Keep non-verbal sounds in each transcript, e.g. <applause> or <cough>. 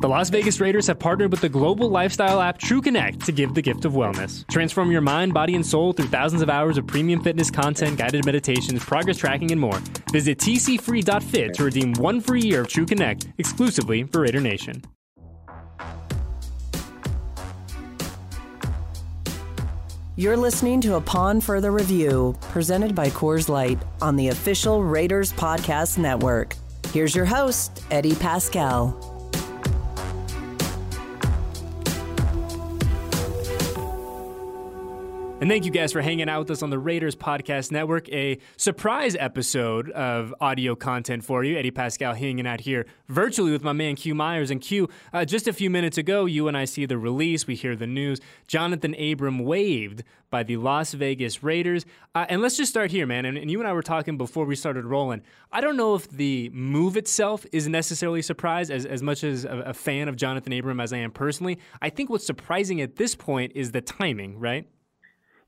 The Las Vegas Raiders have partnered with the global lifestyle app TrueConnect to give the gift of wellness. Transform your mind, body, and soul through thousands of hours of premium fitness content, guided meditations, progress tracking, and more. Visit tcfree.fit to redeem one free year of TrueConnect exclusively for Raider Nation. You're listening to a Upon Further Review, presented by Coors Light on the official Raiders Podcast Network. Here's your host, Eddie Paskal. And thank you guys for hanging out with us on the Raiders Podcast Network. A surprise episode of audio content for you. Eddie Paskal hanging out here virtually with my man Q Myers. And Q, uh, just a few minutes ago, you and I see the release. We hear the news. Johnathan Abram waived by the Las Vegas Raiders. Uh, and let's just start here, man. And, and, you and I were talking before we started rolling. I don't know if the move itself is necessarily a surprise, as, as much as a, a fan of Johnathan Abram as I am personally. I think what's surprising at this point is the timing, right?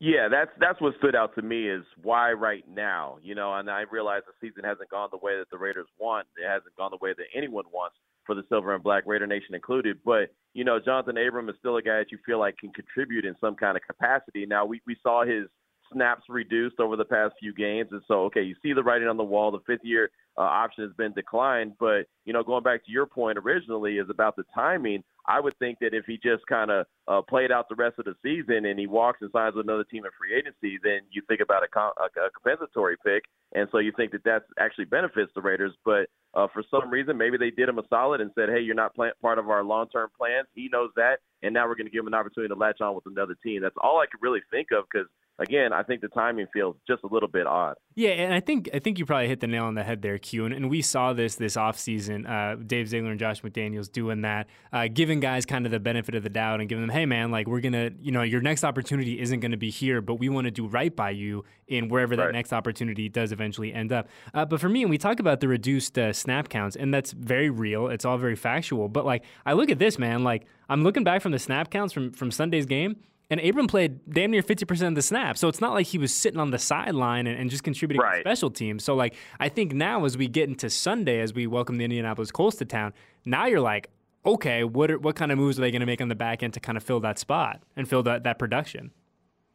Yeah, that's that's what stood out to me is why right now, you know, and I realize the season hasn't gone the way that the Raiders want. It hasn't gone the way that anyone wants for the Silver and Black Raider Nation included. But, you know, Johnathan Abram is still a guy that you feel like can contribute in some kind of capacity. Now we, we saw his snaps reduced over the past few games. And so, okay, you see the writing on the wall. The fifth year uh, option has been declined. But, you know, going back to your point originally is about the timing. I would think that if he just kind of uh, played out the rest of the season and he walks and signs with another team in free agency, then you think about a, com- a, compensatory pick, and so you think that that actually benefits the Raiders. But uh, for some reason, maybe they did him a solid and said, "Hey, you're not plan- part of our long-term plans." He knows that, and now we're going to give him an opportunity to latch on with another team. That's all I could really think of because again, I think the timing feels just a little bit odd. Yeah, and I think I think you probably hit the nail on the head there, Q. And, and we saw this this offseason, uh, Dave Ziegler and Josh McDaniels doing that, uh, giving guys kind of the benefit of the doubt and giving them, hey man, like we're gonna, you know, your next opportunity isn't going to be here, but we want to do right by you in wherever right. that next opportunity does eventually end up. Uh, but for me, and we talk about the reduced uh, snap counts, and that's very real. It's all very factual. But like I look at this, man, like I'm looking back from the snap counts from from Sunday's game and Abram played damn near 50% of the snaps. So it's not like he was sitting on the sideline and, and just contributing right. to special teams. So, like, I think now as we get into Sunday, as we welcome the Indianapolis Colts to town, now you're like, okay, what, are, what kind of moves are they going to make on the back end to kind of fill that spot and fill that, that production?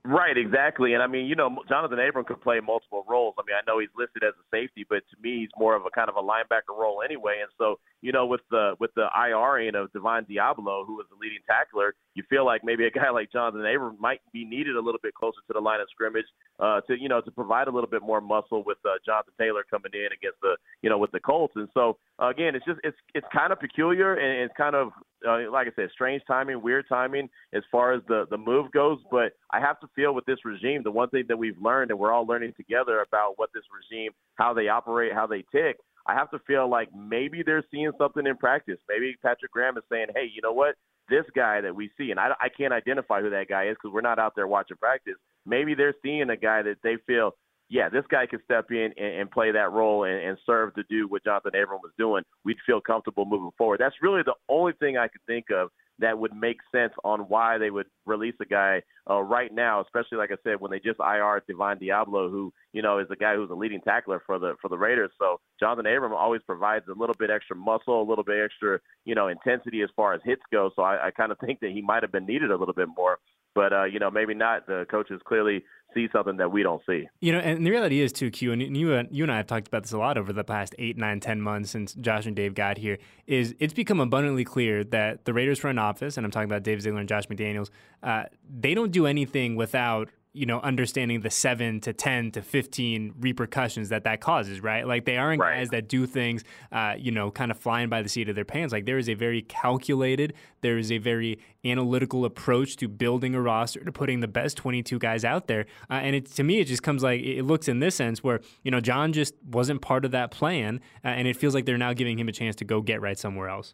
Right, exactly. And I mean, you know, Johnathan Abram could play multiple roles. I mean, I know he's listed as a safety, but to me, he's more of a kind of a linebacker role anyway. And so, you know, with the with the IR of Divine Deablo, who was the leading tackler, you feel like maybe a <laughs> guy like Johnathan Abram might be needed a little bit closer to the line of scrimmage uh, to you know to provide a little bit more muscle with uh, Jonathan Taylor coming in against the you know with the Colts. And so again, it's just it's it's kind of peculiar and it's kind of uh, like I said, strange timing, weird timing as far as the the move goes. But I have to feel with this regime, the one thing that we've learned and we're all learning together about what this regime, how they operate, how they tick I have to feel like maybe they're seeing something in practice. Maybe Patrick Graham is saying, hey, you know what? This guy that we see, and I, I can't identify who that guy is because we're not out there watching practice. Maybe they're seeing a guy that they feel, yeah, this guy can step in and, and play that role and, and serve to do what Johnathan Abram was doing. We'd feel comfortable moving forward. That's really the only thing I could think of that would make sense on why they would release a guy uh, right now, especially like I said, when they just IR Divine Deablo, who you know is the guy who's a leading tackler for the for the Raiders. So Jonathan Abram always provides a little bit extra muscle, a little bit extra you know intensity as far as hits go. So I, I kind of think that he might have been needed a little bit more but uh, you know maybe not. The coaches clearly see something that we don't see. You know, and the reality is too, Q, and you, you and I have talked about this a lot over the past eight, nine, ten months since Josh and Dave got here. Is it's become abundantly clear that the Raiders front office, and I'm talking about Dave Ziegler and Josh McDaniels, uh, they don't do anything without you know, understanding the seven to 10 to 15 repercussions that that causes, right? Like they aren't right. guys that do things, uh, you know, kind of flying by the seat of their pants. Like there is a very calculated, there is a very analytical approach to building a roster, to putting the best 22 guys out there. Uh, and it, to me, it just comes like, it looks in this sense where, you know, John just wasn't part of that plan. Uh, and it feels like they're now giving him a chance to go get right somewhere else.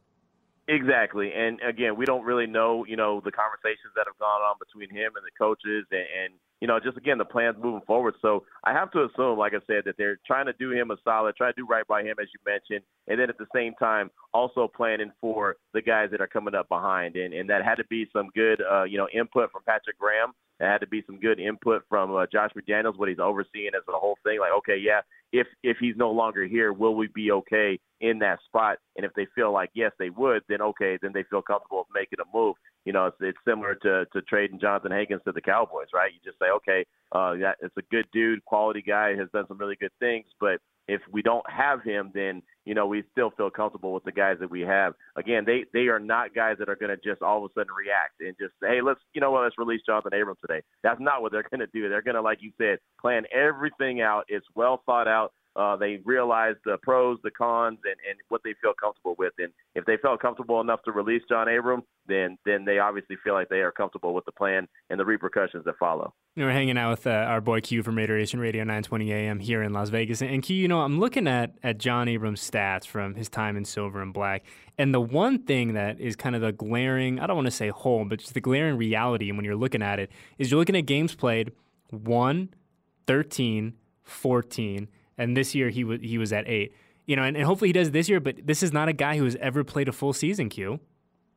Exactly, and again, we don't really know, you know, the conversations that have gone on between him and the coaches, and, and you know, just again the plans moving forward. So I have to assume, like I said, that they're trying to do him a solid, try to do right by him, as you mentioned, and then at the same time also planning for the guys that are coming up behind, and and that had to be some good, uh, you know, input from Patrick Graham It had to be some good input from uh, Josh McDaniels, what he's overseeing as the whole thing. Like, okay, yeah, if if he's no longer here, will we be okay in that spot? And if they feel like yes, they would, then okay, then they feel comfortable making a move. You know, it's, it's similar to to trading Johnathan Hankins to the Cowboys, right? You just say, okay, uh, that it's a good dude, quality guy, has done some really good things, but if we don't have him, then you know we still feel comfortable with the guys that we have. Again, they they are not guys that are going to just all of a sudden react and just say, hey, let's you know what, let's release Johnathan Abrams today. That's not what they're going to do. They're going to, like you said, plan everything out. It's well thought out. Uh, they realize the pros, the cons, and, and what they feel comfortable with. And if they felt comfortable enough to release John Abram, then then they obviously feel like they are comfortable with the plan and the repercussions that follow. You know, we're hanging out with uh, our boy Q from Raider Nation Radio 920 AM here in Las Vegas. And Q, you know, I'm looking at at John Abrams' stats from his time in silver and black. And the one thing that is kind of the glaring, I don't want to say hole, but just the glaring reality when you're looking at it is you're looking at games played 1, 13, 14 and this year he was he was at eight. You know, and, and hopefully he does this year. But this is not a guy who has ever played a full season. Q.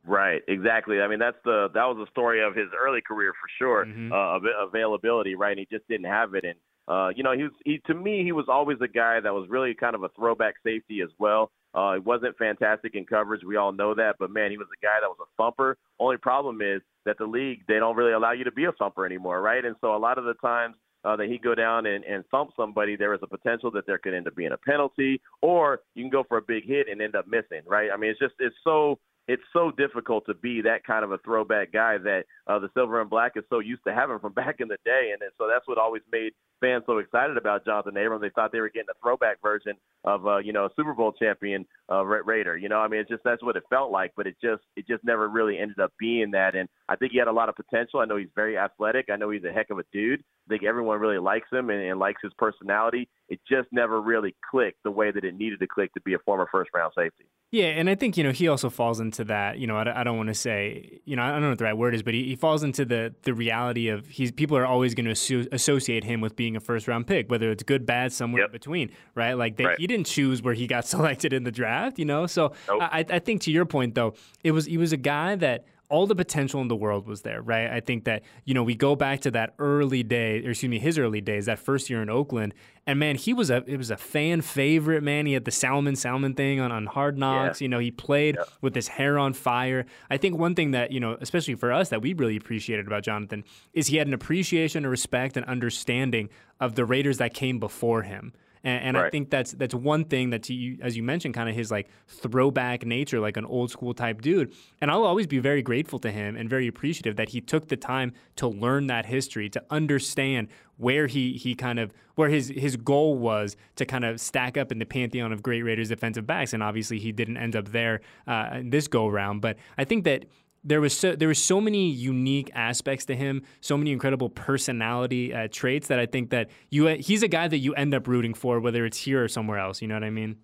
Right, exactly. I mean, that's the that was the story of his early career for sure. Mm-hmm. Uh, availability, right? And he just didn't have it, and uh, you know, he was he to me he was always a guy that was really kind of a throwback safety as well. Uh, he wasn't fantastic in coverage, we all know that, but man, he was a guy that was a thumper. Only problem is that the league they don't really allow you to be a thumper anymore, right? And so a lot of the times uh, that he go down and, and thump somebody, there is a potential that there could end up being a penalty, or you can go for a big hit and end up missing, right? I mean, it's just it's so it's so difficult to be that kind of a throwback guy that uh, the silver and black is so used to having from <laughs> back in the day, and, and so that's what always made fans so excited about Johnathan Abrams. They thought they were getting a throwback version of uh, you know a Super Bowl champion uh, Raider. You know, I mean, it's just that's what it felt like, but it just it just never really ended up being that. And I think he had a lot of potential. I know he's very athletic. I know he's a heck of a dude. I think everyone really likes him and, and likes his personality. It just never really clicked the way that it needed to click to be a former first round safety. Yeah, and I think you know he also falls into that. You know, I, I don't want to say you know I don't know what the right word is, but he, he falls into the the reality of he's people are always going to associate him with being a first round pick, whether it's good, bad, somewhere yep. in between, right? Like they, right. he didn't choose where he got <laughs> selected in the draft, you know. So nope. I, I think to your point though, it was he was a guy that all the potential in the world was there, right? I think that, you know, we go back to that early day, or excuse me, his early days, that first year in Oakland. And man, he was a it was a fan favorite, man. He had the Salmon Salmon thing on, on hard knocks. Yeah. You know, he played yeah. with his hair on fire. I think one thing that, you know, especially for us that we really appreciated about Johnathan is he had an appreciation, a respect, and understanding of the Raiders that came before him. And, and right. I think that's that's one thing that you, as you mentioned, kind of his like throwback nature, like an old school type dude. And I'll always be very grateful to him and very appreciative that he took the time to learn that history, to understand where he he kind of where his his goal was to kind of stack up in the pantheon of great Raiders defensive backs, and obviously he didn't end up there uh, this go round. But I think that there was so there was so many unique aspects to him, so many incredible personality uh, traits that I think that you he's a guy that you end up rooting for, whether it's here or somewhere else. You know what I mean?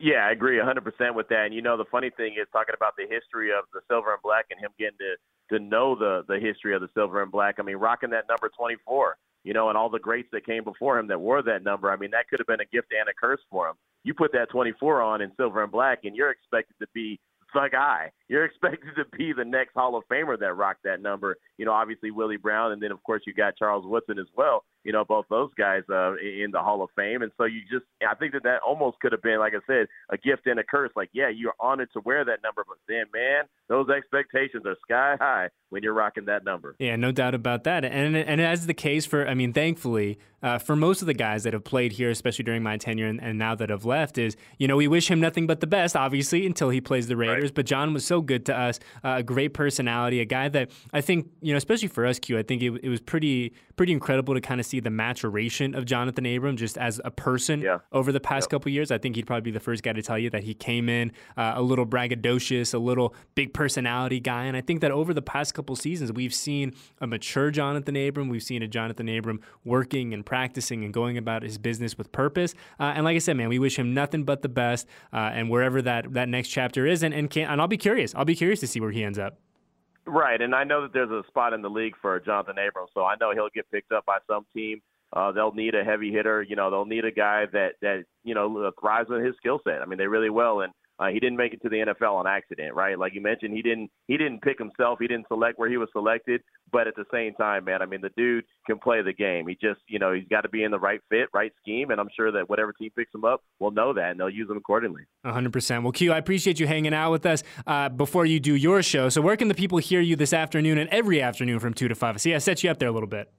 Yeah, I agree 100% with that. And you know, the funny thing is talking about the history of the silver and black and him getting to to know the the history of the silver and black. I mean, rocking that number 24, you know, and all the greats that came before him that wore that number. I mean, that could have been a gift and a curse for him. You put that 24 on in silver and black, and you're expected to be the guy. You're <laughs> expected to be the next Hall of Famer that rocked that number. You know, obviously Willie Brown, and then of course you got Charles Woodson as well. You know, both those guys uh, in the Hall of Fame, and so you just, I think that that almost could have been, like I said, a gift and a curse. Like, yeah, you're honored to wear that number, but then, man, those expectations are sky high when you're rocking that number. Yeah, no doubt about that. And and as the case for, I mean, thankfully, uh, for most of the guys that have played here, especially during my tenure and, and, now that have left, is you know we wish him nothing but the best, obviously, until he plays the Raiders. Right. But John was so good to us, uh, a great personality, a guy that I think you know, especially for us, Q, I think it, it was pretty pretty incredible to kind of see the maturation of Johnathan Abram just as a person yeah. over the past yep. couple years. I think he'd probably be the first guy to tell you that he came in uh, a little braggadocious, a little big personality guy, and I think that over the past couple seasons we've seen a mature Johnathan Abram. We've seen a Johnathan Abram working and practicing and going about his business with purpose. Uh, and like I said, man, we wish him nothing but the best, uh, and wherever that that next chapter is, and and, can, and I'll be curious. I'll be curious to see where he ends up. Right, and I know that there's a spot in the league for Johnathan Abrams, so I know he'll get picked up by some team. Uh, they'll need a heavy hitter. You know, they'll need a guy that that you know thrives with his skill set. I mean, they really will. And Uh, he didn't make it to the NFL on accident, right? Like you mentioned, he didn't he didn't pick himself. He didn't select where he was selected. But at the same time, man, I mean, the dude can play the game. He just, you know, he's got to be in the right fit, right scheme, and I'm sure that whatever team picks him up will know that and they'll use him accordingly. 100%. Well, Q, I appreciate you hanging out with us uh, before you do your show. So, where can the people hear you this afternoon and every afternoon from two to five? See, I set you up there a little bit.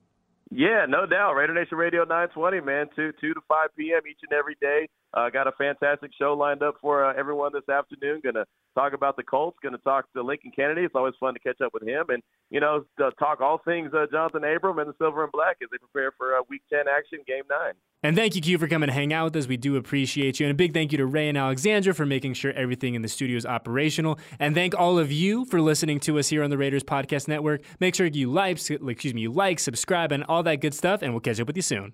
Yeah, no doubt. Raider Nation Radio 920, man, two two to five p.m. each and every day. Uh, got a fantastic show lined up for uh, everyone this afternoon. Going to talk about the Colts. Going to talk to Lincoln Kennedy. It's always fun to catch up with him, and you know, talk all things uh, Johnathan Abram and the Silver and Black as they prepare for uh, Week 10 action, Game Nine. And thank you, Q, for coming to hang out with us. We do appreciate you. And a big thank you to Ray and Alexandra for making sure everything in the studio is operational. And thank all of you for listening to us here on the Raiders Podcast Network. Make sure you like, excuse me, you like, subscribe, and all that good stuff. And we'll catch up with you soon.